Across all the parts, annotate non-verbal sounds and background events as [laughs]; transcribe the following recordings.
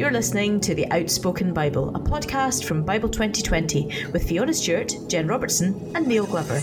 You're listening to The Outspoken Bible, a podcast from Bible 2020 with Fiona Stewart, Jen Robertson, and Neil Glover.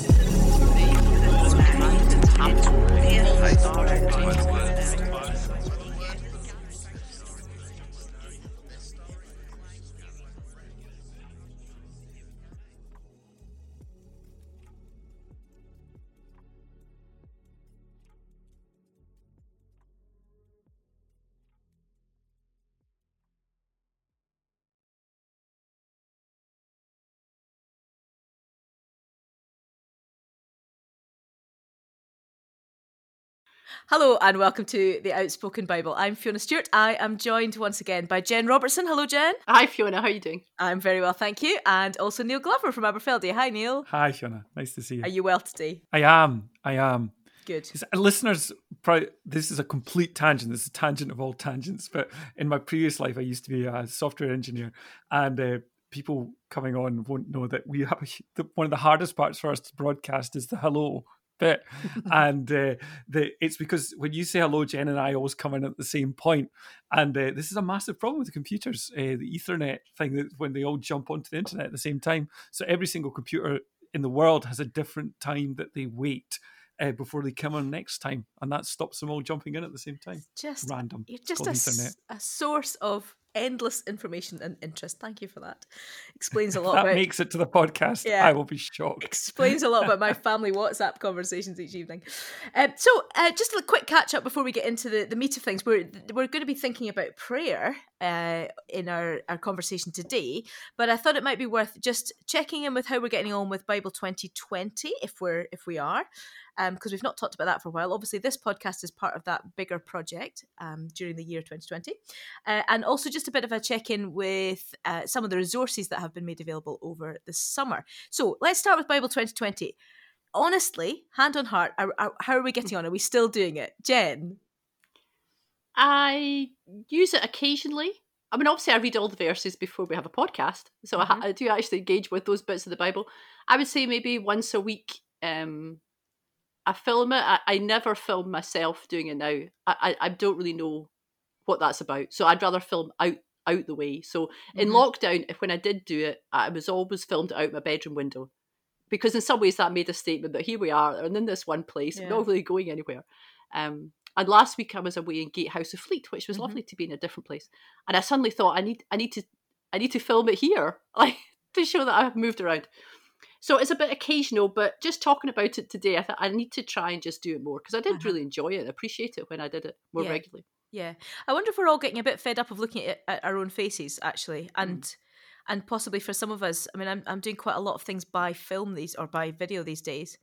Hello and welcome to the Outspoken Bible. I'm Fiona Stewart. I am joined once again by Jen Robertson. Hello, Jen. Hi, Fiona. How are you doing? I'm very well, thank you. And also Neil Glover from Aberfeldy. Hi, Neil. Hi, Fiona. Nice to see you. Are you well today? I am. I am. Good. Listeners, probably, this is a complete tangent. This is a tangent of all tangents. But in my previous life, I used to be a software engineer, and uh, people coming on won't know that we have a, one of the hardest parts for us to broadcast is the hello bit. and uh, the, it's because when you say hello, Jen and I always come in at the same point. And uh, this is a massive problem with the computers, uh, the Ethernet thing, that when they all jump onto the internet at the same time. So every single computer in the world has a different time that they wait. Uh, before they come on next time, and that stops them all jumping in at the same time. Just random. You're just a, a source of endless information and interest. Thank you for that. Explains a [laughs] lot. that about, makes it to the podcast. Yeah, I will be shocked. Explains a lot about my [laughs] family WhatsApp conversations each evening. Um, so, uh, just a quick catch up before we get into the, the meat of things. We're we're going to be thinking about prayer uh, in our our conversation today, but I thought it might be worth just checking in with how we're getting on with Bible 2020, if we're if we are because um, we've not talked about that for a while. Obviously, this podcast is part of that bigger project um, during the year 2020. Uh, and also just a bit of a check in with uh, some of the resources that have been made available over the summer. So let's start with Bible 2020. Honestly, hand on heart, are, are, how are we getting on? Are we still doing it? Jen? I use it occasionally. I mean, obviously, I read all the verses before we have a podcast, so mm-hmm. I, I, do actually engage with those bits of the Bible. I would say maybe once a week, um, I film it. I, I never film myself doing it now. I, I, I don't really know what that's about. So I'd rather film out out the way. So mm-hmm. in lockdown, if when I did do it, I was always filmed out my bedroom window. Because in some ways that made a statement that here we are and in this one place, yeah. we're not really going anywhere. Um, and last week I was away in Gatehouse of Fleet, which was mm-hmm. lovely to be in a different place. And I suddenly thought I need I need to I need to film it here, [laughs] like to show that I've moved around. So it's a bit occasional, but just talking about it today, I thought I need to try and just do it more because I did uh-huh. really enjoy it, appreciate it when I did it more yeah. regularly. Yeah, I wonder if we're all getting a bit fed up of looking at, at our own faces, actually, and mm. and possibly for some of us. I mean, I'm I'm doing quite a lot of things by film these or by video these days,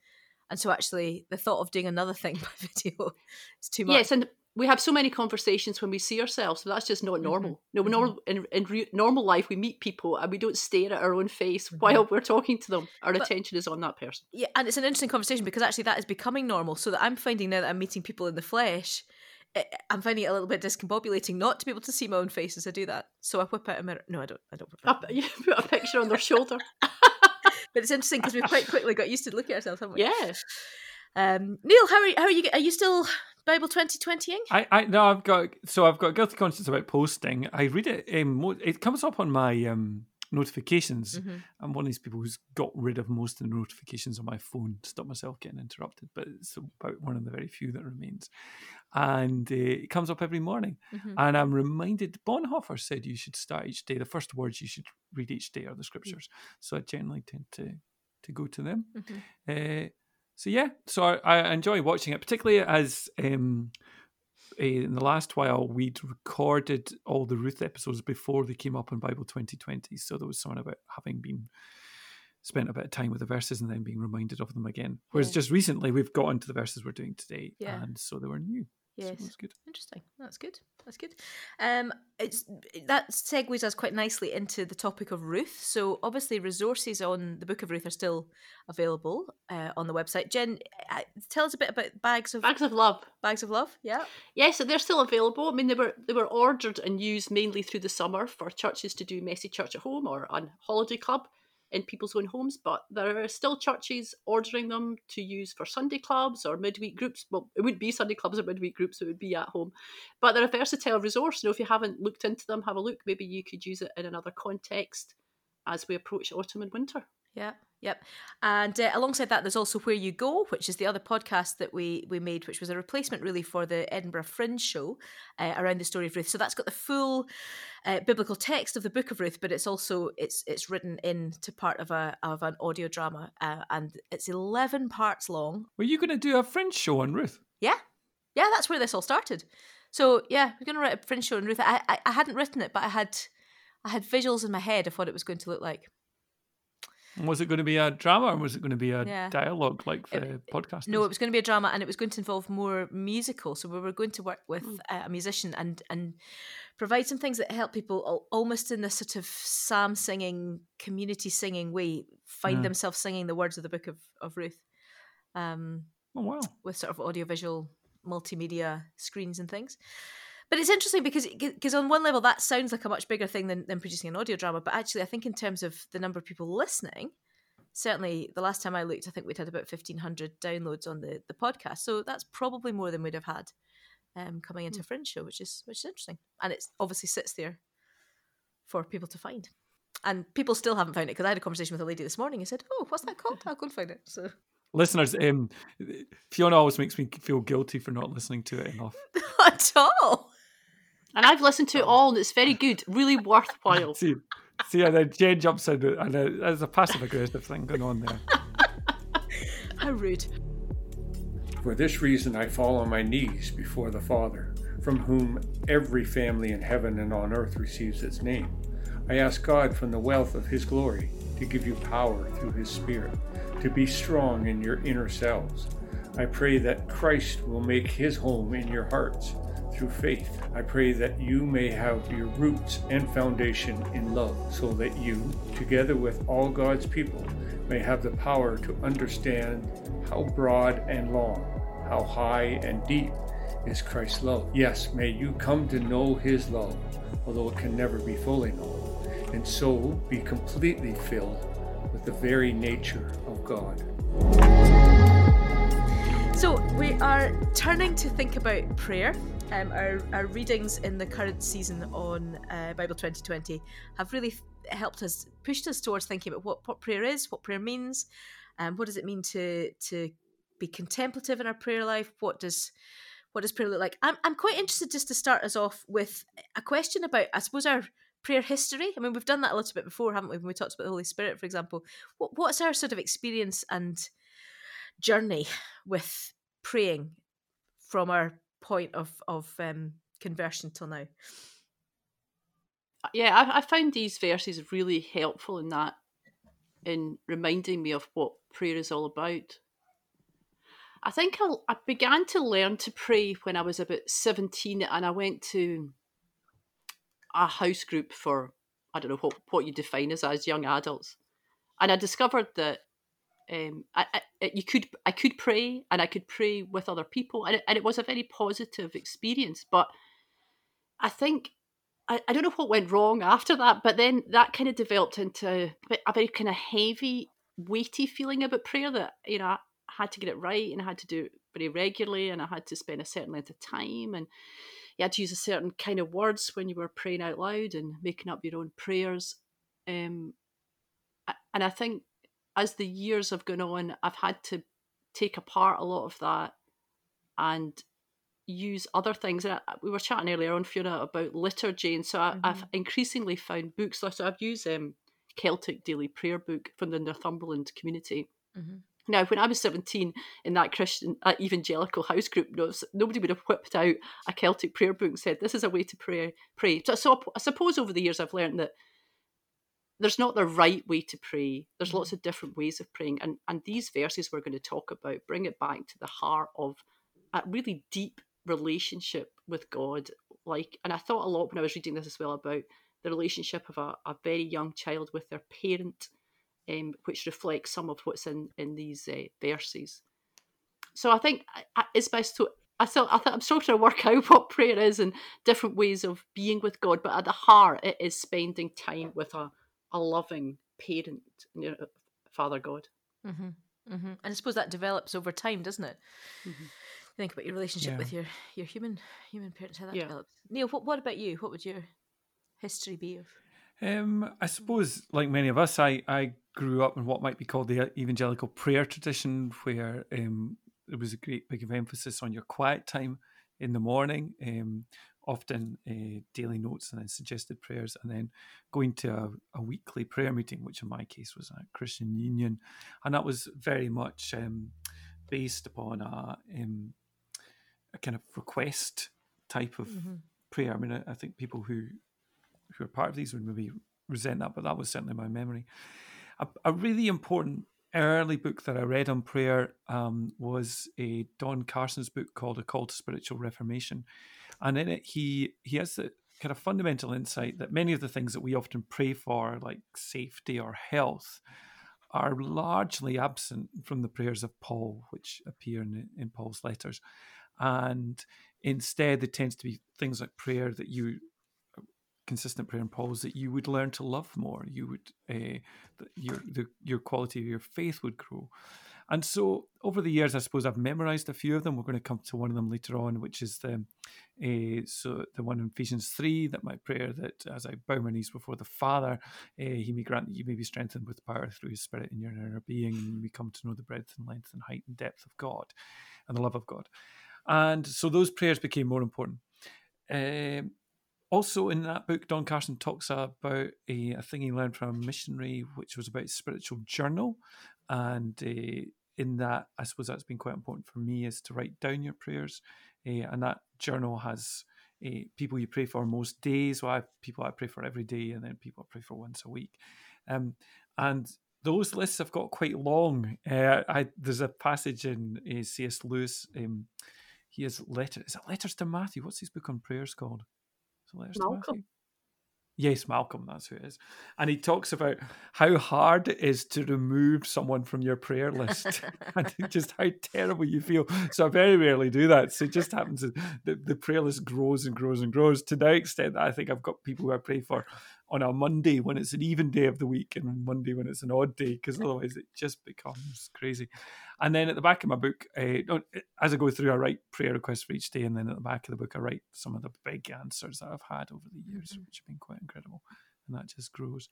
and so actually the thought of doing another [laughs] thing by video is too much. Yes, and we have so many conversations when we see ourselves, so that's just not mm-hmm. normal. Mm-hmm. No, mm-hmm. normal in in re- normal life we meet people and we don't stare at our own face mm-hmm. while we're talking to them. Our but, attention is on that person. Yeah, and it's an interesting conversation because actually that is becoming normal. So that I'm finding now that I'm meeting people in the flesh, eh, I'm finding it a little bit discombobulating not to be able to see my own face as I do that. So I whip out a mirror. No, I don't. I don't. [laughs] You put a picture on their [laughs] shoulder. but it's interesting because we've quite quickly got used to looking at ourselves, haven't we? Yeah. Um, Neil, how are you, how are you? Are you still Bible 2020ing? I, I no, I've got so I've got guilty conscience about posting. I read it. Um, it comes up on my um, notifications. Mm-hmm. I'm one of these people who's got rid of most of the notifications on my phone to stop myself getting interrupted. But it's about one of the very few that remains, and uh, it comes up every morning. Mm-hmm. And I'm reminded. Bonhoeffer said you should start each day. The first words you should read each day are the scriptures. Mm-hmm. So I generally tend to to go to them. Uh, so yeah, so I, I, enjoy watching it, particularly as um, in the last while we'd recorded all the Ruth episodes before they came up on Bible 2020. So there was something about having been spent a bit of time with the verses and then being reminded of them again. Whereas yeah. just recently we've got into the verses we're doing today, yeah. and so they were new. Yes, so good. Interesting. That's good. That's good. Um, it's that segues us quite nicely into the topic of Ruth. So obviously, resources on the Book of Ruth are still available uh, on the website. Jen, uh, tell us a bit about bags of bags of love. Bags of love. Yeah. Yes, so they're still available. I mean, they were they were ordered and used mainly through the summer for churches to do messy church at home or on holiday club. In people's own homes, but there are still churches ordering them to use for Sunday clubs or midweek groups. Well, it wouldn't be Sunday clubs or midweek groups, it would be at home. But they're a versatile resource. You know, if you haven't looked into them, have a look. Maybe you could use it in another context as we approach autumn and winter. Yeah. Yep. And uh, alongside that, there's also Where You Go, which is the other podcast that we we made, which was a replacement really for the Edinburgh Fringe show uh, around the story of Ruth. So that's got the full uh, biblical text of the Book of Ruth, but it's also it's it's written into part of a of an audio drama, uh, and it's eleven parts long. Were you going to do a Fringe show on Ruth? Yeah, yeah, that's where this all started. So yeah, we're going to write a Fringe show on Ruth. I, I I hadn't written it, but I had I had visuals in my head of what it was going to look like. Was it going to be a drama or was it going to be a yeah. dialogue like the it, podcast? No, it was going to be a drama and it was going to involve more musical. So we were going to work with mm. a musician and and provide some things that help people almost in this sort of psalm singing, community singing way find yeah. themselves singing the words of the book of, of Ruth. Um, oh, wow. With sort of audiovisual multimedia screens and things. But it's interesting because because on one level that sounds like a much bigger thing than, than producing an audio drama, but actually I think in terms of the number of people listening, certainly the last time I looked, I think we'd had about fifteen hundred downloads on the the podcast. So that's probably more than we'd have had um, coming into mm. Fringe show, which is which is interesting, and it obviously sits there for people to find. And people still haven't found it because I had a conversation with a lady this morning. who said, "Oh, what's that called? I'll go and find it." So listeners, um, Fiona always makes me feel guilty for not listening to it enough. [laughs] Not at all. And I've listened to it all, and it's very good, really worthwhile. [laughs] see, see, and then Jane jumps in, and uh, there's a passive aggressive thing going on there. [laughs] How rude. For this reason, I fall on my knees before the Father, from whom every family in heaven and on earth receives its name. I ask God from the wealth of His glory to give you power through His Spirit, to be strong in your inner selves. I pray that Christ will make His home in your hearts through faith. I pray that you may have your roots and foundation in love, so that you, together with all God's people, may have the power to understand how broad and long, how high and deep is Christ's love. Yes, may you come to know his love, although it can never be fully known, and so be completely filled with the very nature of God. So, we are turning to think about prayer um, our, our readings in the current season on uh, Bible 2020 have really helped us, pushed us towards thinking about what, what prayer is, what prayer means, um, what does it mean to to be contemplative in our prayer life, what does what does prayer look like? I'm, I'm quite interested just to start us off with a question about, I suppose, our prayer history. I mean, we've done that a little bit before, haven't we? When we talked about the Holy Spirit, for example. What, what's our sort of experience and journey with praying from our point of of um, conversion till now. Yeah, I, I found these verses really helpful in that, in reminding me of what prayer is all about. I think I, I began to learn to pray when I was about 17 and I went to a house group for, I don't know what, what you define as as young adults. And I discovered that um, I, I, you could I could pray and I could pray with other people and it, and it was a very positive experience but I think I, I don't know what went wrong after that but then that kind of developed into a very kind of heavy weighty feeling about prayer that you know I had to get it right and I had to do it very regularly and I had to spend a certain length of time and you had to use a certain kind of words when you were praying out loud and making up your own prayers um, and I think as the years have gone on, I've had to take apart a lot of that and use other things. And we were chatting earlier on, Fiona, about liturgy, and so I, have mm-hmm. increasingly found books. So I've used um, Celtic Daily Prayer book from the Northumberland community. Mm-hmm. Now, when I was 17 in that Christian uh, evangelical house group, nobody would have whipped out a Celtic prayer book and said, This is a way to pray. pray. So, so I suppose over the years I've learned that there's not the right way to pray. There's mm-hmm. lots of different ways of praying. And, and these verses we're going to talk about bring it back to the heart of a really deep relationship with God. Like, and I thought a lot when I was reading this as well about the relationship of a, a very young child with their parent, um, which reflects some of what's in, in these uh, verses. So I think it's best to I still, I I'm still trying to work [laughs] out what prayer is and different ways of being with God, but at the heart, it is spending time with a, a loving parent, you know, Father God. Mm-hmm. Mm-hmm. And I suppose that develops over time, doesn't it? Mm-hmm. Think about your relationship yeah. with your your human human parents, how that yeah. develops. Neil, what what about you? What would your history be of? Um, I suppose, like many of us, I, I grew up in what might be called the evangelical prayer tradition, where um, there was a great big of emphasis on your quiet time in the morning. Um, often uh, daily notes and then suggested prayers, and then going to a, a, weekly prayer meeting, which in my case was a Christian Union, and that was very much um, based upon a, um, a, kind of request type of mm-hmm. prayer. I mean, I, I, think people who who are part of these would maybe resent that, but that was certainly my memory. A, a really important early book that I read on prayer um, was a Don Carson's book called A Call to Spiritual Reformation and in it he he has the kind of fundamental insight that many of the things that we often pray for, like safety or health, are largely absent from the prayers of Paul, which appear in, in Paul's letters. And instead, there tends to be things like prayer that you consistent prayer in Paul's that you would learn to love more. You would uh, your the, your quality of your faith would grow. And so over the years, I suppose I've memorized a few of them. We're going to come to one of them later on, which is the uh, so the one in Ephesians three that my prayer that as I bow my knees before the Father, uh, He may grant that you may be strengthened with power through His Spirit in your inner being, and you may come to know the breadth and length and height and depth of God, and the love of God. And so those prayers became more important. Um, also, in that book, Don Carson talks about a, a thing he learned from a missionary, which was about spiritual journal. And uh, in that, I suppose that's been quite important for me is to write down your prayers. Uh, and that journal has uh, people you pray for most days. Well, I have people I pray for every day, and then people I pray for once a week. Um, and those lists have got quite long. Uh, I, there's a passage in uh, C.S. Lewis. Um, he has letters. Is it Letters to Matthew? What's his book on prayers called? Is it Letters Malcolm. Yes, Malcolm, that's who it is. And he talks about how hard it is to remove someone from your prayer list [laughs] and [laughs] just how terrible you feel. So I very rarely do that. So it just happens that the, the prayer list grows and grows and grows to the extent that I think I've got people who I pray for on a Monday when it's an even day of the week and Monday when it's an odd day, because otherwise it just becomes crazy. And then at the back of my book, uh, as I go through, I write prayer requests for each day, and then at the back of the book, I write some of the big answers that I've had over the years, mm-hmm. which have been quite incredible, and that just grows.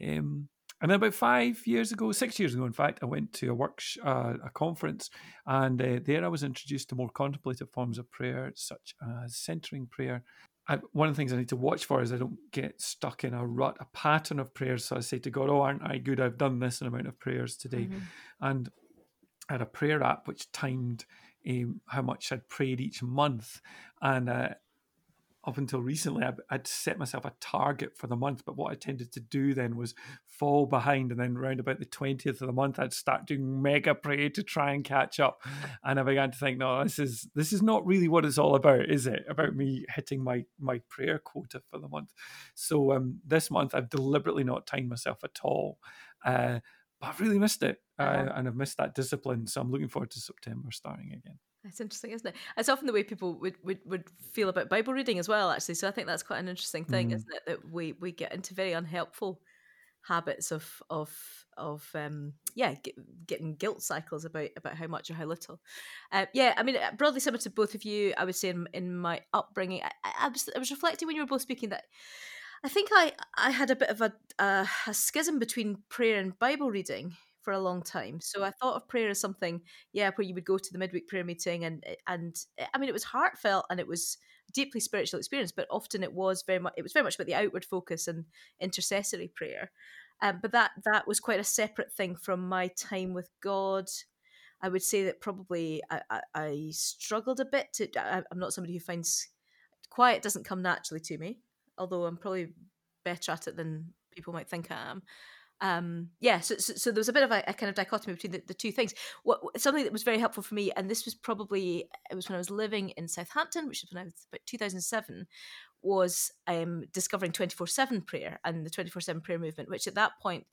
Um, and then about five years ago, six years ago, in fact, I went to a work uh, a conference, and uh, there I was introduced to more contemplative forms of prayer, such as centering prayer. I, one of the things I need to watch for is I don't get stuck in a rut, a pattern of prayers. So I say to God, "Oh, aren't I good? I've done this amount of prayers today," mm-hmm. and I had a prayer app which timed um, how much I'd prayed each month, and uh, up until recently, I'd set myself a target for the month. But what I tended to do then was fall behind, and then around about the twentieth of the month, I'd start doing mega pray to try and catch up. And I began to think, no, this is this is not really what it's all about, is it? About me hitting my my prayer quota for the month. So um, this month, I've deliberately not timed myself at all. Uh, but I've really missed it, uh, and I've missed that discipline. So I'm looking forward to September starting again. That's interesting, isn't it? It's often the way people would, would, would feel about Bible reading as well, actually. So I think that's quite an interesting thing, mm. isn't it? That we, we get into very unhelpful habits of of of um yeah get, getting guilt cycles about about how much or how little uh, yeah i mean broadly similar to both of you i would say in, in my upbringing I, I, was i was reflecting when you were both speaking that i think i i had a bit of a a schism between prayer and bible reading for a long time. So I thought of prayer as something, yeah, where you would go to the midweek prayer meeting and eh, and eh, I mean it was heartfelt and it was deeply spiritual experience, but often it was very much it was very much about the outward focus and intercessory prayer. Um, but that that was quite a separate thing from my time with God. I would say that probably I, I, I struggled a bit to. I, I'm not somebody who finds quiet doesn't come naturally to me, although I'm probably better at it than people might think I am. Um yeah so, so, so there was a bit of a, a kind of dichotomy between the, the two things. What something that was very helpful for me and this was probably it was when i was living in southampton which is when i was about 2007 was um discovering 24-7 prayer and the 24-7 prayer movement which at that point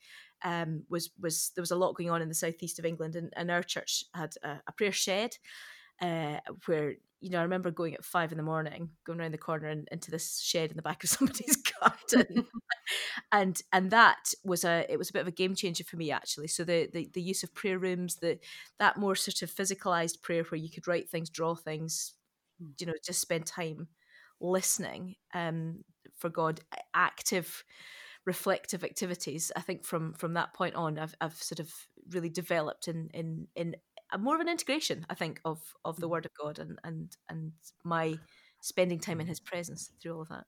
um was was there was a lot going on in the southeast of england and, and our church had a, a prayer shed uh, where you know I remember going at five in the morning, going around the corner and into this shed in the back of [laughs] somebody's garden, [laughs] and and that was a it was a bit of a game changer for me actually. So the the, the use of prayer rooms, the that more sort of physicalized prayer where you could write things, draw things, hmm. you know, just spend time listening um, for God, active reflective activities i think from from that point on i've, I've sort of really developed in in in more of an integration i think of of the mm. word of god and and and my spending time in his presence through all of that.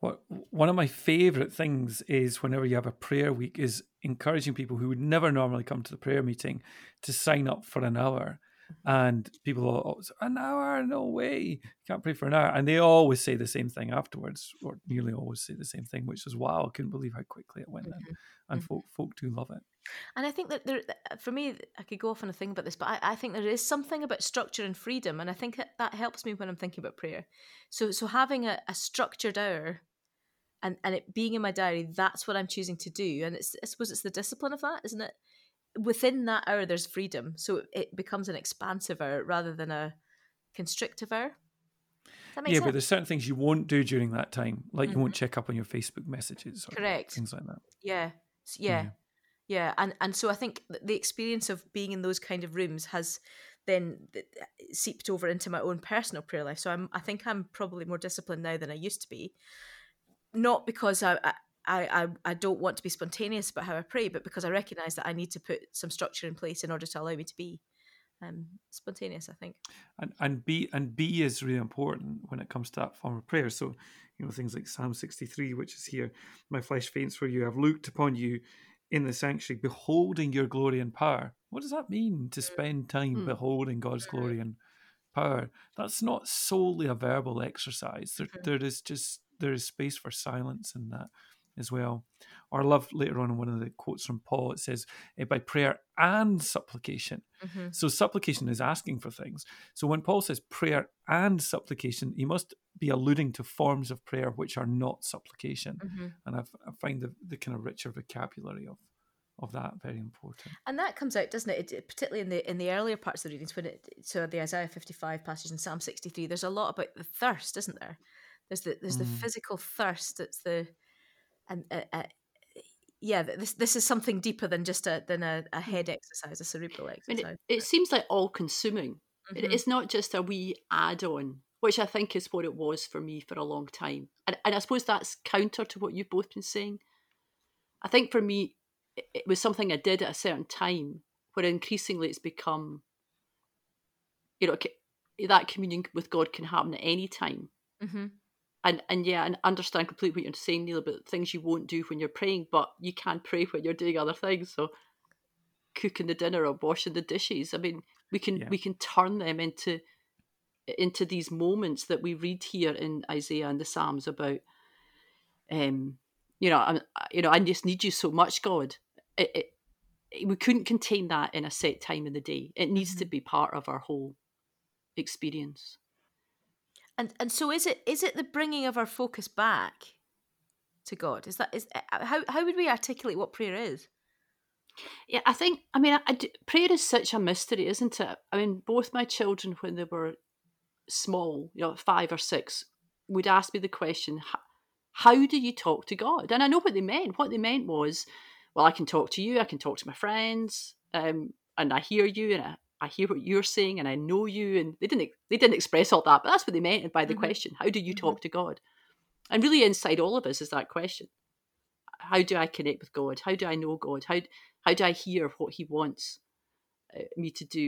Well, one of my favorite things is whenever you have a prayer week is encouraging people who would never normally come to the prayer meeting to sign up for an hour and people are always, an hour, no way, can't pray for an hour. And they always say the same thing afterwards, or nearly always say the same thing, which is wow, I couldn't believe how quickly it went mm-hmm. in. And mm-hmm. folk, folk do love it. And I think that there, for me, I could go off on a thing about this, but I, I think there is something about structure and freedom, and I think that, that helps me when I'm thinking about prayer. So, so having a, a structured hour and and it being in my diary, that's what I'm choosing to do, and it's I suppose it's the discipline of that, isn't it? Within that hour there's freedom so it becomes an expansive hour rather than a constrictive hour yeah sense? but there's certain things you won't do during that time like mm-hmm. you won't mm-hmm. check up on your facebook messages correct things like that yeah yeah yeah, yeah. and and so i think the experience of being in those kind of rooms has then seeped over into my own personal prayer life so i'm i think i'm probably more disciplined now than i used to be not because I, I I, I, I don't want to be spontaneous about how I pray, but because I recognize that I need to put some structure in place in order to allow me to be um, spontaneous. I think. And and be and be is really important when it comes to that form of prayer. So you know things like Psalm sixty three, which is here, my flesh faints for you. I've looked upon you in the sanctuary, beholding your glory and power. What does that mean to spend time mm. beholding God's glory and power? That's not solely a verbal exercise. There, mm. there is just there is space for silence in that as well. Or I love later on in one of the quotes from Paul, it says, eh, by prayer and supplication. Mm-hmm. So supplication is asking for things. So when Paul says prayer and supplication, he must be alluding to forms of prayer which are not supplication. Mm-hmm. And I've, I find the, the kind of richer vocabulary of of that very important. And that comes out, doesn't it? it? particularly in the in the earlier parts of the readings, when it so the Isaiah fifty five passage and Psalm sixty three. There's a lot about the thirst, isn't there? There's the there's mm. the physical thirst. It's the and uh, uh, yeah, this this is something deeper than just a than a, a head exercise, a cerebral exercise. It, it, seems like all consuming. Mm-hmm. It's not just a wee add on, which I think is what it was for me for a long time. And, and I suppose that's counter to what you've both been saying. I think for me, it, it was something I did at a certain time, where increasingly it's become, you know, that communion with God can happen at any time. Mm-hmm and and yeah, and understand completely what you're saying, Neil, about things you won't do when you're praying, but you can pray when you're doing other things. So cooking the dinner or washing the dishes. I mean, we can yeah. we can turn them into into these moments that we read here in Isaiah and the Psalms about. Um, you know, I'm, you know, I just need you so much, God. It, it, we couldn't contain that in a set time in the day. It needs mm-hmm. to be part of our whole experience. And and so is it is it the bringing of our focus back to God? Is that is uh, uh, how how would we articulate what prayer is? Yeah, I think I mean I, I, prayer is such a mystery, isn't it? I mean, both my children when they were small, you know, five or six, would ask me the question, "How do you talk to God?" And I know what they meant. What they meant was, "Well, I can talk to you. I can talk to my friends." Um, and I hear you and I, I hear what you're saying and I know you and they didn't they didn't express all that but that's what they meant by the mm-hmm. question how do you mm-hmm. talk to God? And really inside all of us is that question. How do I connect with God? How do I know God? How how do I hear what he wants uh, me to do?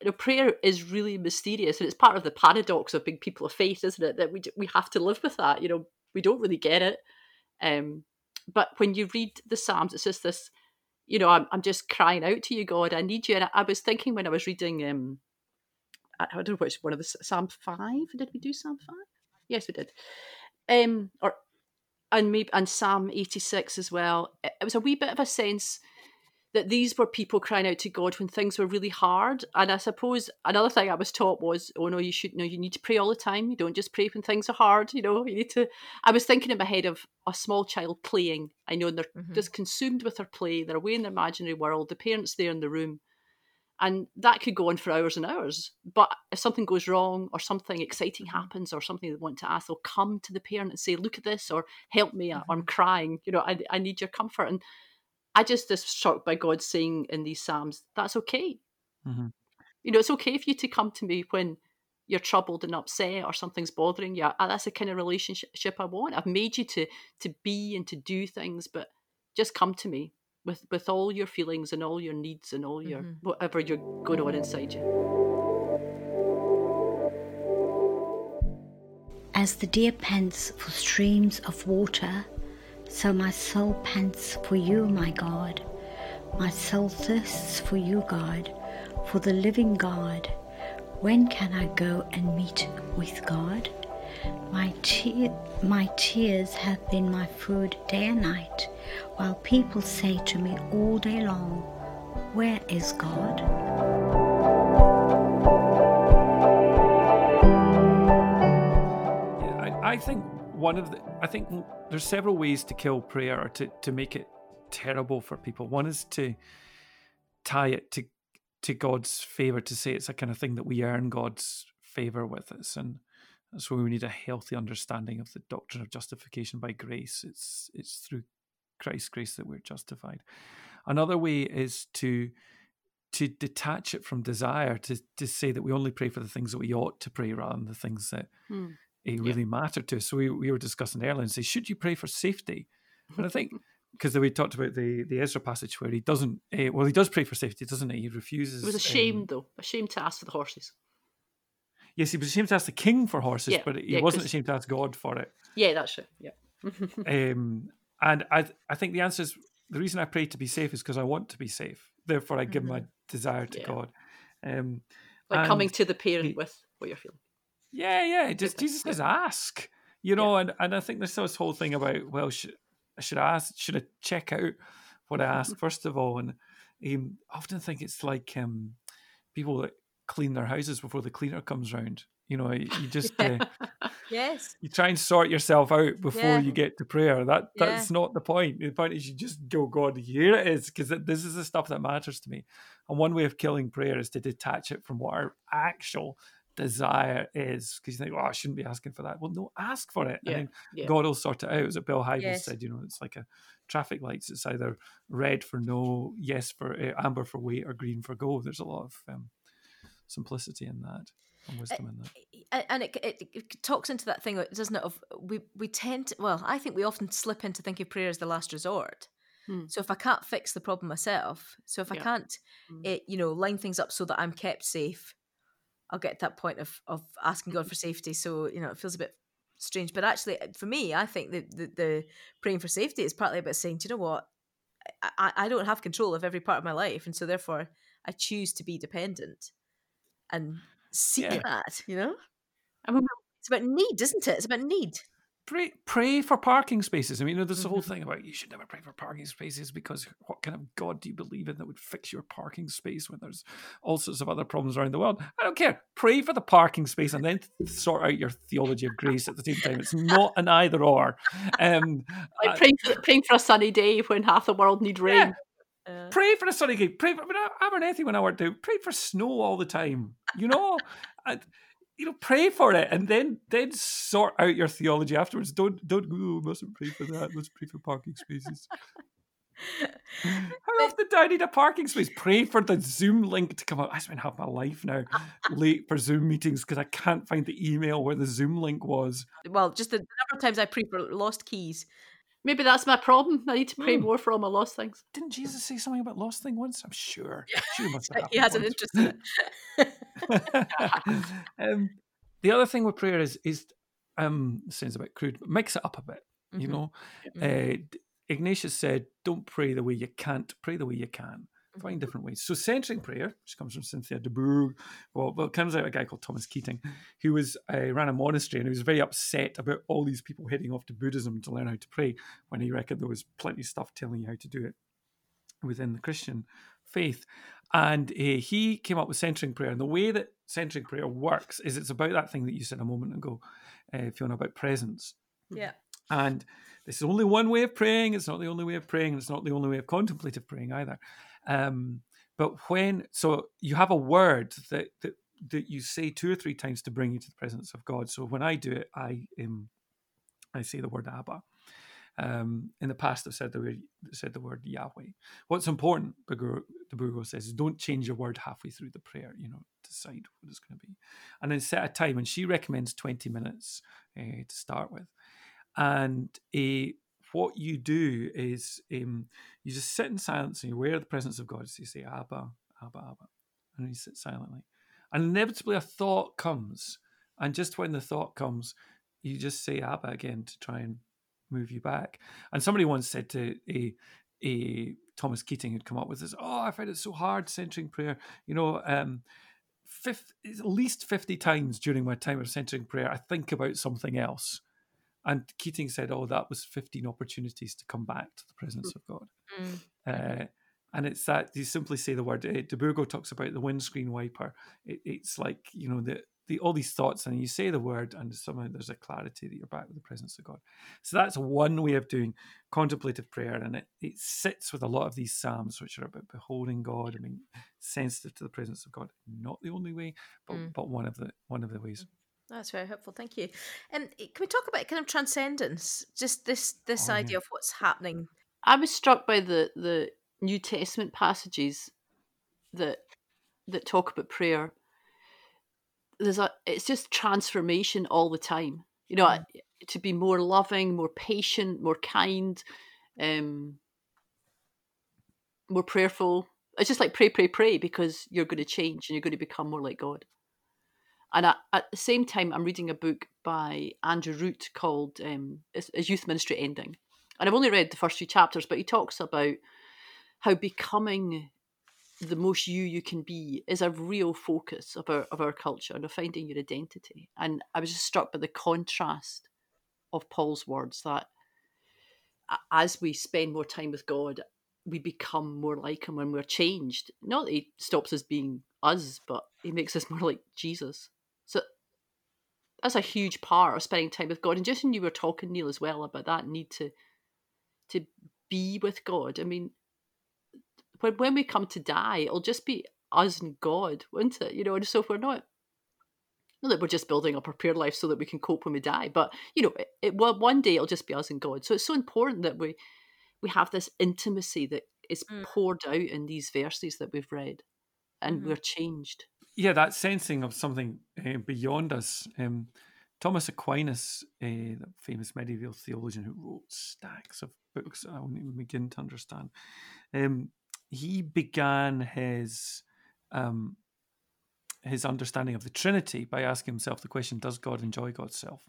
You know, prayer is really mysterious and it's part of the paradox of being people of faith isn't it? That we we have to live with that you know we don't really get it. Um but when you read the psalms it's just this you know, I'm, I'm just crying out to you, God, I need you. And I, I was thinking when I was reading, um, I, don't know which one of the Psalm five. Did we do Psalm five? Yes, we did. Um, or and maybe and Psalm eighty six as well. It, it was a wee bit of a sense that these were people crying out to God when things were really hard. And I suppose another thing I was taught was, oh no, you should know you need to pray all the time. You don't just pray when things are hard. You know, you need to. I was thinking in my head of a small child playing. I know, and they're mm-hmm. just consumed with their play. They're away in their imaginary world. The parents there in the room, And that could go on for hours and hours. But if something goes wrong or something exciting Mm-hmm. happens or something they want to ask, they'll come to the parent and say, Look at this, or help me, Mm-hmm. I'm crying. You know, I, I need your comfort. And I just was shocked by God saying in these Psalms, That's okay. Mhm. You know, it's okay for you to come to me when you're troubled and upset or something's bothering you. That's the kind of relationship I want. I've made you to to be and to do things, but just come to me with with all your feelings and all your needs and all your Mhm. whatever you're going on inside you. As the deer pants for streams of water, so my soul pants for you, my God. My soul thirsts for you, God, for the living God. When can I go and meet with God? My, te- my tears have been my food day and night, while people say to me all day long, Where is God? I, I think one of the I think there's several ways to kill prayer or to, to make it terrible for people. One is to tie it to to God's favor, to say it's a kind of thing that we earn God's favor with us, and that's where we need a healthy understanding of the doctrine of justification by grace. It's it's through Christ's grace that we're justified. Another way is to to detach it from desire, to to say that we only pray for the things that we ought to pray rather than the things that Hmm. Eh, really mattered to us. So we, we were discussing earlier and say, should you pray for safety? And I think [laughs] because we talked about the the Ezra passage where he doesn't, uh, well, he does pray for safety, doesn't he? He refuses. It was um, ashamed though, shame to ask for the horses. yes, he was ashamed to ask the king for horses, Yeah, but he yeah, wasn't ashamed to ask God for it. Yeah, that's it. Yeah. [laughs] Um, and I I think the answer is the reason I pray to be safe is because I want to be safe. Therefore, I give my desire to Yeah. God. Um, like coming to the parent he- with what you're feeling. Yeah, yeah. Just Jesus says ask, you know, and, and I think there's this whole thing about well, should should I ask? Should I check out what I ask [laughs] first of all? And um, I often think it's like um, people that clean their houses before the cleaner comes round. You know, you you just uh, Yes. you try and sort yourself out before Yeah. you get to prayer. That Yeah. that's not the point. The point is you just go, God, here it is, because this is the stuff that matters to me. And one way of killing prayer is to detach it from what our actual desire is. Because you think, oh, I shouldn't be asking for that. Well, no, ask for it. Yeah, And yeah. God will sort it out. As Bill Hybels Yes. said, you know, it's like a traffic lights. It's either red for no, yes for uh, amber for wait, or green for go. There's a lot of um, simplicity in that and wisdom in that. And it, it, it talks into that thing, doesn't it? Of we we tend to, well, I think we often slip into thinking prayer is the last resort. Hmm. So if I can't fix the problem myself, so if I can't, it, you know, line things up so that I'm kept safe, I'll get to that point of of asking God for safety. So you know, it feels a bit strange, but actually, uh, for me, I think that the, the praying for safety is partly about saying, do you know what, I, I I don't have control of every part of my life, and so therefore I choose to be dependent and seek Yeah. that. You know. I mean, It's about need, isn't it? It's about need. Pray pray for parking spaces. I mean, you know, there's the whole Mhm. thing about you should never pray for parking spaces because what kind of God do you believe in that would fix your parking space when there's all sorts of other problems around the world? I don't care. Pray for the parking space and then sort out your theology of grace at the same time. It's not an either or. Um, [laughs] like uh, praying, for, praying for a sunny day when half the world need rain. yeah, pray for a sunny day. Pray for I mean, Abernethy when I worked out. Prayed for snow all the time. You know, and you know, pray for it, and then then sort out your theology afterwards. Don't don't go. Oh, mustn't pray for that. Let's pray for parking spaces. [laughs] [laughs] How often do I need a parking space? Pray for the Zoom link to come out. I spend half my life now [laughs] late for Zoom meetings because I can't find the email where the Zoom link was. Well, just the number of times I pray for lost keys. Maybe that's my problem. I need to pray Hmm. more for all my lost things. Didn't Jesus say something about lost thing once? I'm sure. Sure, must have [laughs] he has an interest in it. [laughs] um, the other thing with prayer is is um sounds a bit crude, but mix it up a bit. You Mhm. know, Mhm. uh, Ignatius said, "Don't pray the way you can't. Pray the way you can. Find different ways." So centering prayer, which comes from Cynthia Bourgeault, well, well, it comes out of a guy called Thomas Keating, who was uh, ran a monastery and he was very upset about all these people heading off to Buddhism to learn how to pray when he reckoned there was plenty of stuff telling you how to do it within the Christian faith. And uh, he came up with centering prayer. And the way that centering prayer works is it's about that thing that you said a moment ago, uh, Fiona, about presence. Yeah. And this is only one way of praying. It's not the only way of praying. and It's not the only way of contemplative praying either. Um, but when so you have a word that that that you say two or three times to bring you to the presence of God. So when I do it, I um, I say the word Abba. Um, in the past, I've said the word said the word Yahweh. What's important, the Burgo says, is don't change your word halfway through the prayer. You know, decide what it's going to be, and then set a time. And she recommends twenty minutes uh, to start with. And uh, what you do is um, you just sit in silence and you're aware of the presence of God. So you say Abba, Abba, Abba, and you sit silently. And inevitably, a thought comes, and just when the thought comes, you just say Abba again to try and move you back. And somebody once said to a a Thomas Keating had come up with this. Oh, I find it so hard centering prayer. You know, um, fifth, at least fifty times during my time of centering prayer, I think about something else. And Keating said, "Oh, that was fifteen opportunities to come back to the presence of God." Mm. Uh, and it's that you simply say the word. Uh, Bourgeault talks about the windscreen wiper. It, it's like you know the the, all these thoughts and you say the word and somehow there's a clarity that you're back with the presence of God. So that's one way of doing contemplative prayer and it, it sits with a lot of these psalms which are about beholding God and being sensitive to the presence of God. Not the only way, but, mm. but one of the one of the ways. That's very helpful. Thank you. And um, can we talk about kind of transcendence? Just this this oh, idea yeah. of what's happening. I was struck by the the New Testament passages that that talk about prayer there's a it's just transformation all the time you know mm. to be more loving more patient more kind um more prayerful it's just like pray pray pray because you're going to change and you're going to become more like god and at, at the same time i'm reading a book by andrew root called um, is youth ministry ending and i've only read the first few chapters but he talks about how becoming the most you you can be is a real focus of our of our culture and of finding your identity. And I was just struck by the contrast of Paul's words that as we spend more time with God, we become more like him when we're changed. Not that he stops us being us, but he makes us more like Jesus. So that's a huge part of spending time with God. And just when you were talking, Neil, as well about that need to to be with God. I mean, when when we come to die, it'll just be us and God, won't it? You know, and so if we're not not that we're just building up our prayer life so that we can cope when we die, but you know, it, it well, one day it'll just be us and God. So it's so important that we we have this intimacy that is mm. poured out in these verses that we've read, and mm-hmm. we're changed. Yeah, that sensing of something uh, beyond us. Um, Thomas Aquinas, uh, the famous medieval theologian who wrote stacks of books I won't even begin to understand, um, he began his um, his understanding of the Trinity by asking himself the question: Does God enjoy God's self?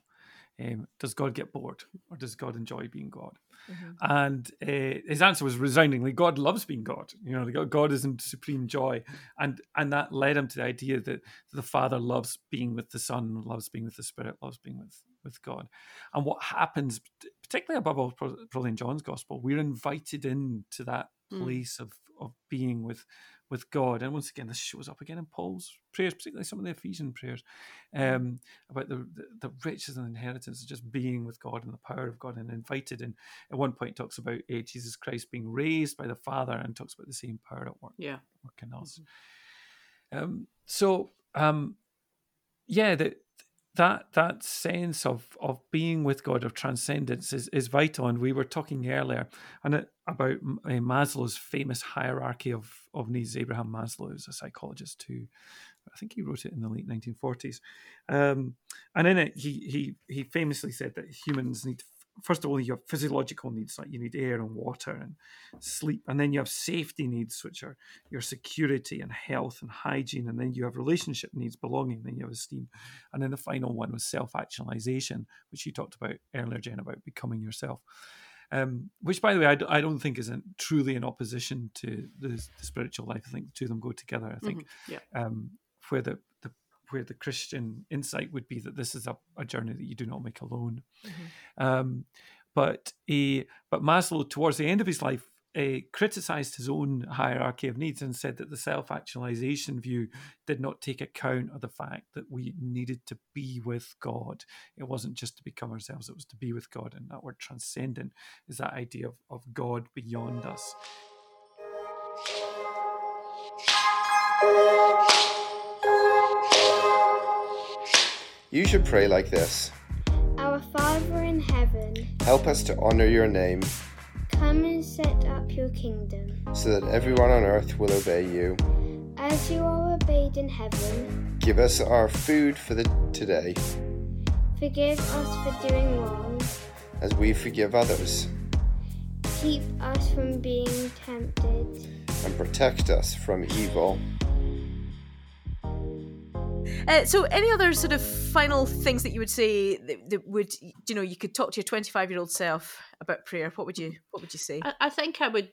Um, does God get bored, or does God enjoy being God? Mm-hmm. And uh, his answer was resoundingly, God loves being God. You know, God is in supreme joy, and and that led him to the idea that the Father loves being with the Son, loves being with the Spirit, loves being with with God. And what happens, particularly above all, probably in John's Gospel, we're invited into that mm. place of of being with with God. And once again, this shows up again in Paul's prayers, particularly some of the Ephesian prayers, um, about the, the, the riches and inheritance of just being with God and the power of God and invited. And at one point, talks about uh, Jesus Christ being raised by the Father and talks about the same power at work, yeah. work in us. Mm-hmm. Um, so, um, yeah, the, that that sense of of being with God of transcendence is, is vital. And we were talking earlier and it, about uh, Maslow's famous hierarchy of of needs. Abraham Maslow is a psychologist who I think he wrote it in the late 1940s, um, and in it he he he famously said that humans need first of all, you have physiological needs like you need air and water and sleep, and then you have safety needs, which are your security and health and hygiene, and then you have relationship needs, belonging, then you have esteem, and then the final one was self-actualization, which you talked about earlier, Jen, about becoming yourself. Um, which, by the way, I d- I don't think is not truly in opposition to the, the, spiritual life. I think the two of them go together. I think mm-hmm. yeah. um, where the, the where the Christian insight would be that this is a, a journey that you do not make alone. Mm-hmm. Um, but a, but Maslow, towards the end of his life, uh, criticized his own hierarchy of needs and said that the self actualization view did not take account of the fact that we needed to be with God. It wasn't just to become ourselves, it was to be with God. And that word transcendent is that idea of, of God beyond us. You should pray like this Our Father in heaven, Help us to honor your name come and set up your kingdom. so that everyone on earth will obey you. As you are obeyed in heaven, Give us our food for the today forgive us for doing wrong. as we forgive others Keep us from being tempted. and protect us from evil. Uh, so, any other sort of final things that you would say that, that would you know you could talk to your twenty-five-year-old self about prayer? What would you What would you say? I, I think I would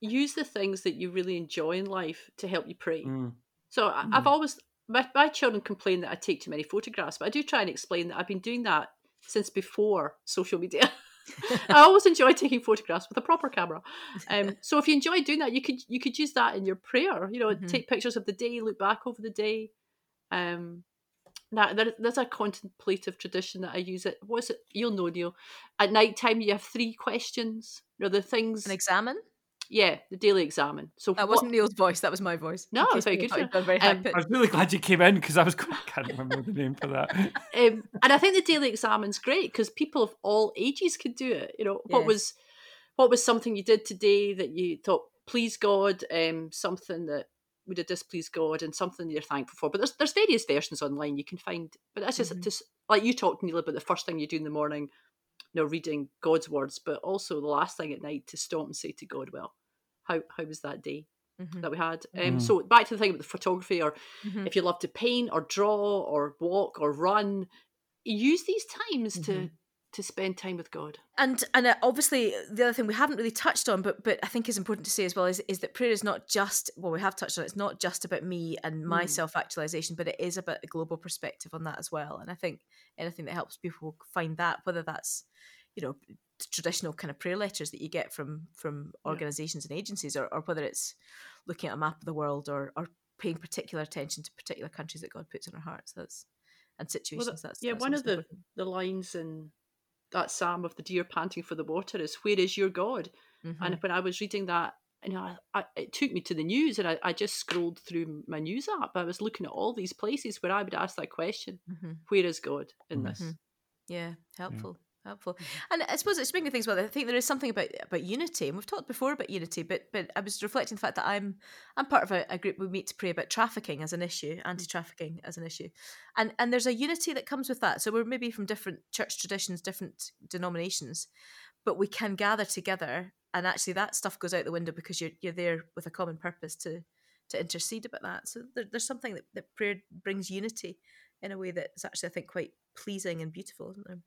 use the things that you really enjoy in life to help you pray. Mm. So I I've always my, my children complain that I take too many photographs, but I do try and explain that I've been doing that since before social media. [laughs] I always enjoy taking photographs with a proper camera. Um, so if you enjoy doing that, you could you could use that in your prayer. You know, Mhm. take pictures of the day, look back over the day. Um, now there, there's a contemplative tradition that I use. It what's it? You'll know, Neil. At night time, you have three questions. You know, the things. An examine? yeah, the daily examine. So That wasn't Neil's voice. That was my voice. No, in it case was very good for you'd done very Um, I was really glad you came in because I was I can't remember the name for that. [laughs] um, and I think the daily examine's great because people of all ages could do it. You know, what was what was something you did today that you thought please God, um, something that would have displeased God, and something you're thankful for. But there's there's various versions online you can find. But that's just Mhm. just like you talked Neil about the first thing you do in the morning, you know, reading God's words, but also the last thing at night to stop and say to God, well, how how was that day? Mhm. that we had. Um, Mhm. So back to the thing about the photography, or Mhm. if you love to paint or draw or walk or run, use these times to Mhm. To spend time with God. And and uh, obviously the other thing we haven't really touched on, but but I think is important to say as well is is that prayer is not just well we have touched on it, it's not just about me and my Mm. self actualization, but it is about a global perspective on that as well. And I think anything that helps people find that, whether that's you know traditional kind of prayer letters that you get from from Yeah. organizations and agencies, or, or whether it's looking at a map of the world or or paying particular attention to particular countries that God puts in our hearts. That's and situations. that's yeah, that's one of the important. the lines in that psalm of the deer panting for the water is "Where is your God?" Mhm. And when I was reading that, you know, I, I, it took me to the news, and I, I just scrolled through my news app. I was looking at all these places where I would ask that question: Mhm. "Where is God in Mhm. this?" Mm-hmm. Yeah, helpful, helpful. And I suppose it's speaking of things. Well, I think there is something about about unity, and we've talked before about unity. But but I was reflecting the fact that I'm I'm part of a, a group we meet to pray about trafficking as an issue, anti-trafficking as an issue, and and there's a unity that comes with that. So we're maybe from different church traditions, different denominations, but we can gather together, and actually that stuff goes out the window because you're you're there with a common purpose to to intercede about that. So there, there's something that, that prayer brings unity in a way that is actually I think quite pleasing and beautiful, isn't there?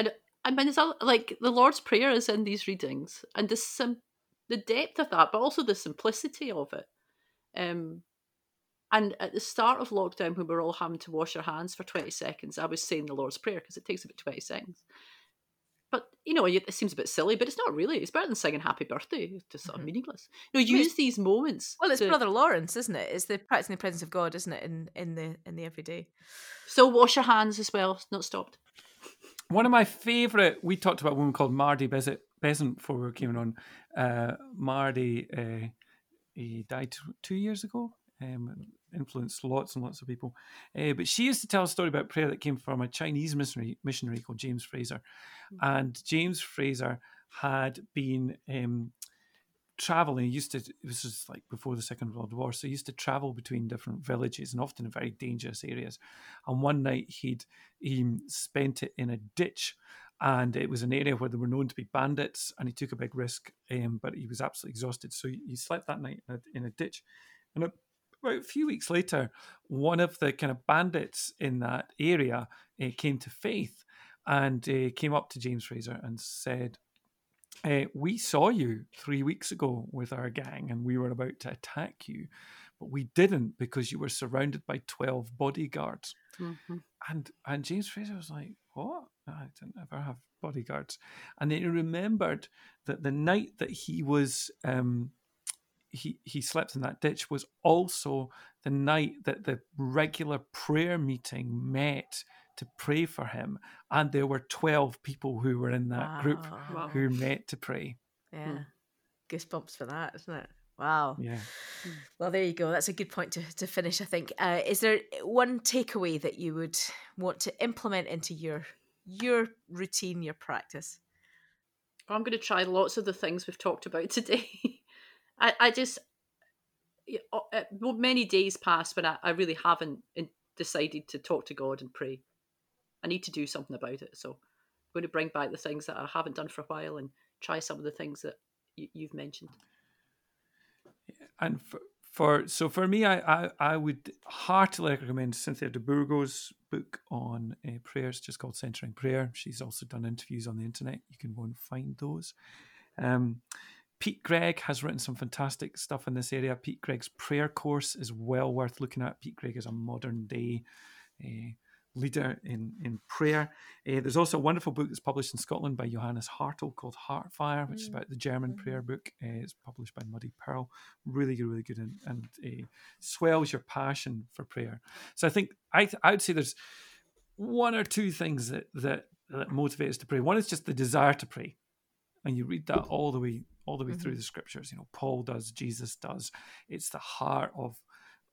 And I mean, it's all, like the Lord's Prayer is in these readings, and the sim- the depth of that, but also the simplicity of it. Um, and at the start of lockdown, when we were all having to wash our hands for twenty seconds, I was saying the Lord's Prayer because it takes about twenty seconds. But you know, it seems a bit silly, but it's not really. It's better than singing "Happy Birthday." It's just sort of Mhm. meaningless. You know, use these moments. Well, it's to Brother Lawrence, isn't it? It's the practicing the presence of God, isn't it? In in the in the everyday. So wash your hands as well. It's not stopped. One of my favourite, we talked about a woman called Mardy Besant, Besant before we came on. Uh, Mardy, uh, he died two years ago, um, influenced lots and lots of people. Uh, but she used to tell a story about prayer that came from a Chinese missionary, missionary called James Fraser. And James Fraser had been um, traveling. He used to, this was like before the Second World War, so he used to travel between different villages and often in very dangerous areas. And one night he'd he spent it in a ditch and it was an area where there were known to be bandits and he took a big risk um, but he was absolutely exhausted so he, slept that night in a, in a ditch and a, about a few weeks later one of the kind of bandits in that area uh, came to faith and uh, came up to james fraser and said uh, we saw you three weeks ago with our gang and we were about to attack you but we didn't because you were surrounded by 12 bodyguards Mhm. and and James Fraser was like, "What? I didn't ever have bodyguards." And then he remembered that the night that he was um, he he slept in that ditch was also the night that the regular prayer meeting met to pray for him, and there were twelve people who were in that group Wow. Wow. who met to pray. Yeah. Hmm. Goosebumps for that, isn't it? Wow. Yeah. Well, there you go. That's a good point to, to finish, I think. Uh, is there one takeaway that you would want to implement into your your routine, your practice? I'm going to try lots of the things we've talked about today. [laughs] I, I just, uh, many days pass when I, I really haven't decided to talk to God and pray. I need to do something about it. So I'm going to bring back the things that I haven't done for a while and try some of the things that you, you've mentioned. And for, for so for me, I, I, I would heartily recommend Cynthia Bourgeault's book on uh, prayers, just called Centering Prayer. She's also done interviews on the internet. You can go and find those. Um, Pete Greig has written some fantastic stuff in this area. Pete Greig's prayer course is well worth looking at. Pete Greig is a modern day uh, leader in, in prayer. Uh, there's also a wonderful book that's published in Scotland by Johannes Hartl called Heartfire, which mm. is about the German mm-hmm. prayer book. Uh, it's published by Muddy Pearl. Really good, really good, and, and uh, swells your passion for prayer. So I think I, th- I would say there's one or two things that, that, that motivate us to pray. One is just the desire to pray. And you read that all the way all the way mm-hmm. through the scriptures. You know, Paul does, Jesus does. It's the heart of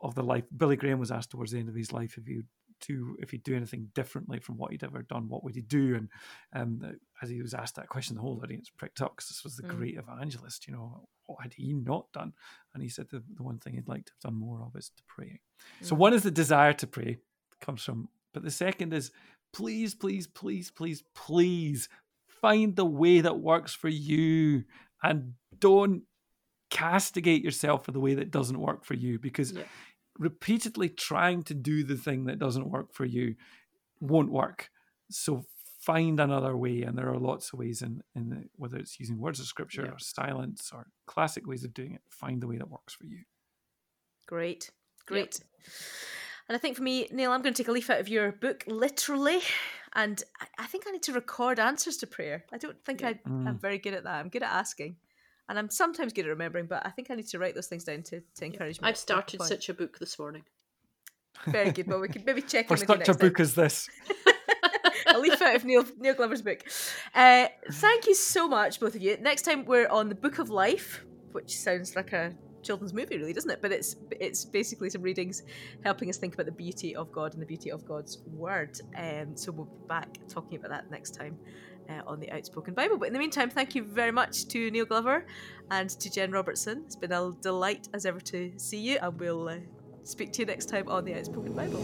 of the life. Billy Graham was asked towards the end of his life if he would do if he'd do anything differently from what he'd ever done, what would he do? And um, as he was asked that question, the whole audience pricked up because this was the mm. great evangelist. You know, what had he not done? And he said the, the one thing he'd like to have done more of is to pray. Mm. So one is the desire to pray comes from, but the second is please, please, please, please, please find the way that works for you and don't castigate yourself for the way that doesn't work for you because yeah. Repeatedly trying to do the thing that doesn't work for you won't work so find another way and there are lots of ways in, in the, whether it's using words of scripture yeah. or silence or classic ways of doing it find the way that works for you great great yep. and i think for me neil i'm going to take a leaf out of your book literally and I, think I need to record answers to prayer. I don't think yeah. I, am mm. very good at that. I'm good at asking, and I'm sometimes good at remembering. But I think I need to write those things down to, to encourage me. I've started such a book this morning. Very good. Well, we can maybe check For in with such a book as this. [laughs] a leaf out of Neil Neil Glover's book. Uh, thank you so much, both of you. Next time we're on the Book of Life, which sounds like a children's movie, really, doesn't it? But it's it's basically some readings helping us think about the beauty of God and the beauty of God's Word. Um, so we'll be back talking about that next time. Uh, on the Outspoken Bible. But in the meantime, thank you very much to Neil Glover and to Jen Robertson. It's been a delight as ever to see you, and we'll uh, speak to you next time on the Outspoken Bible.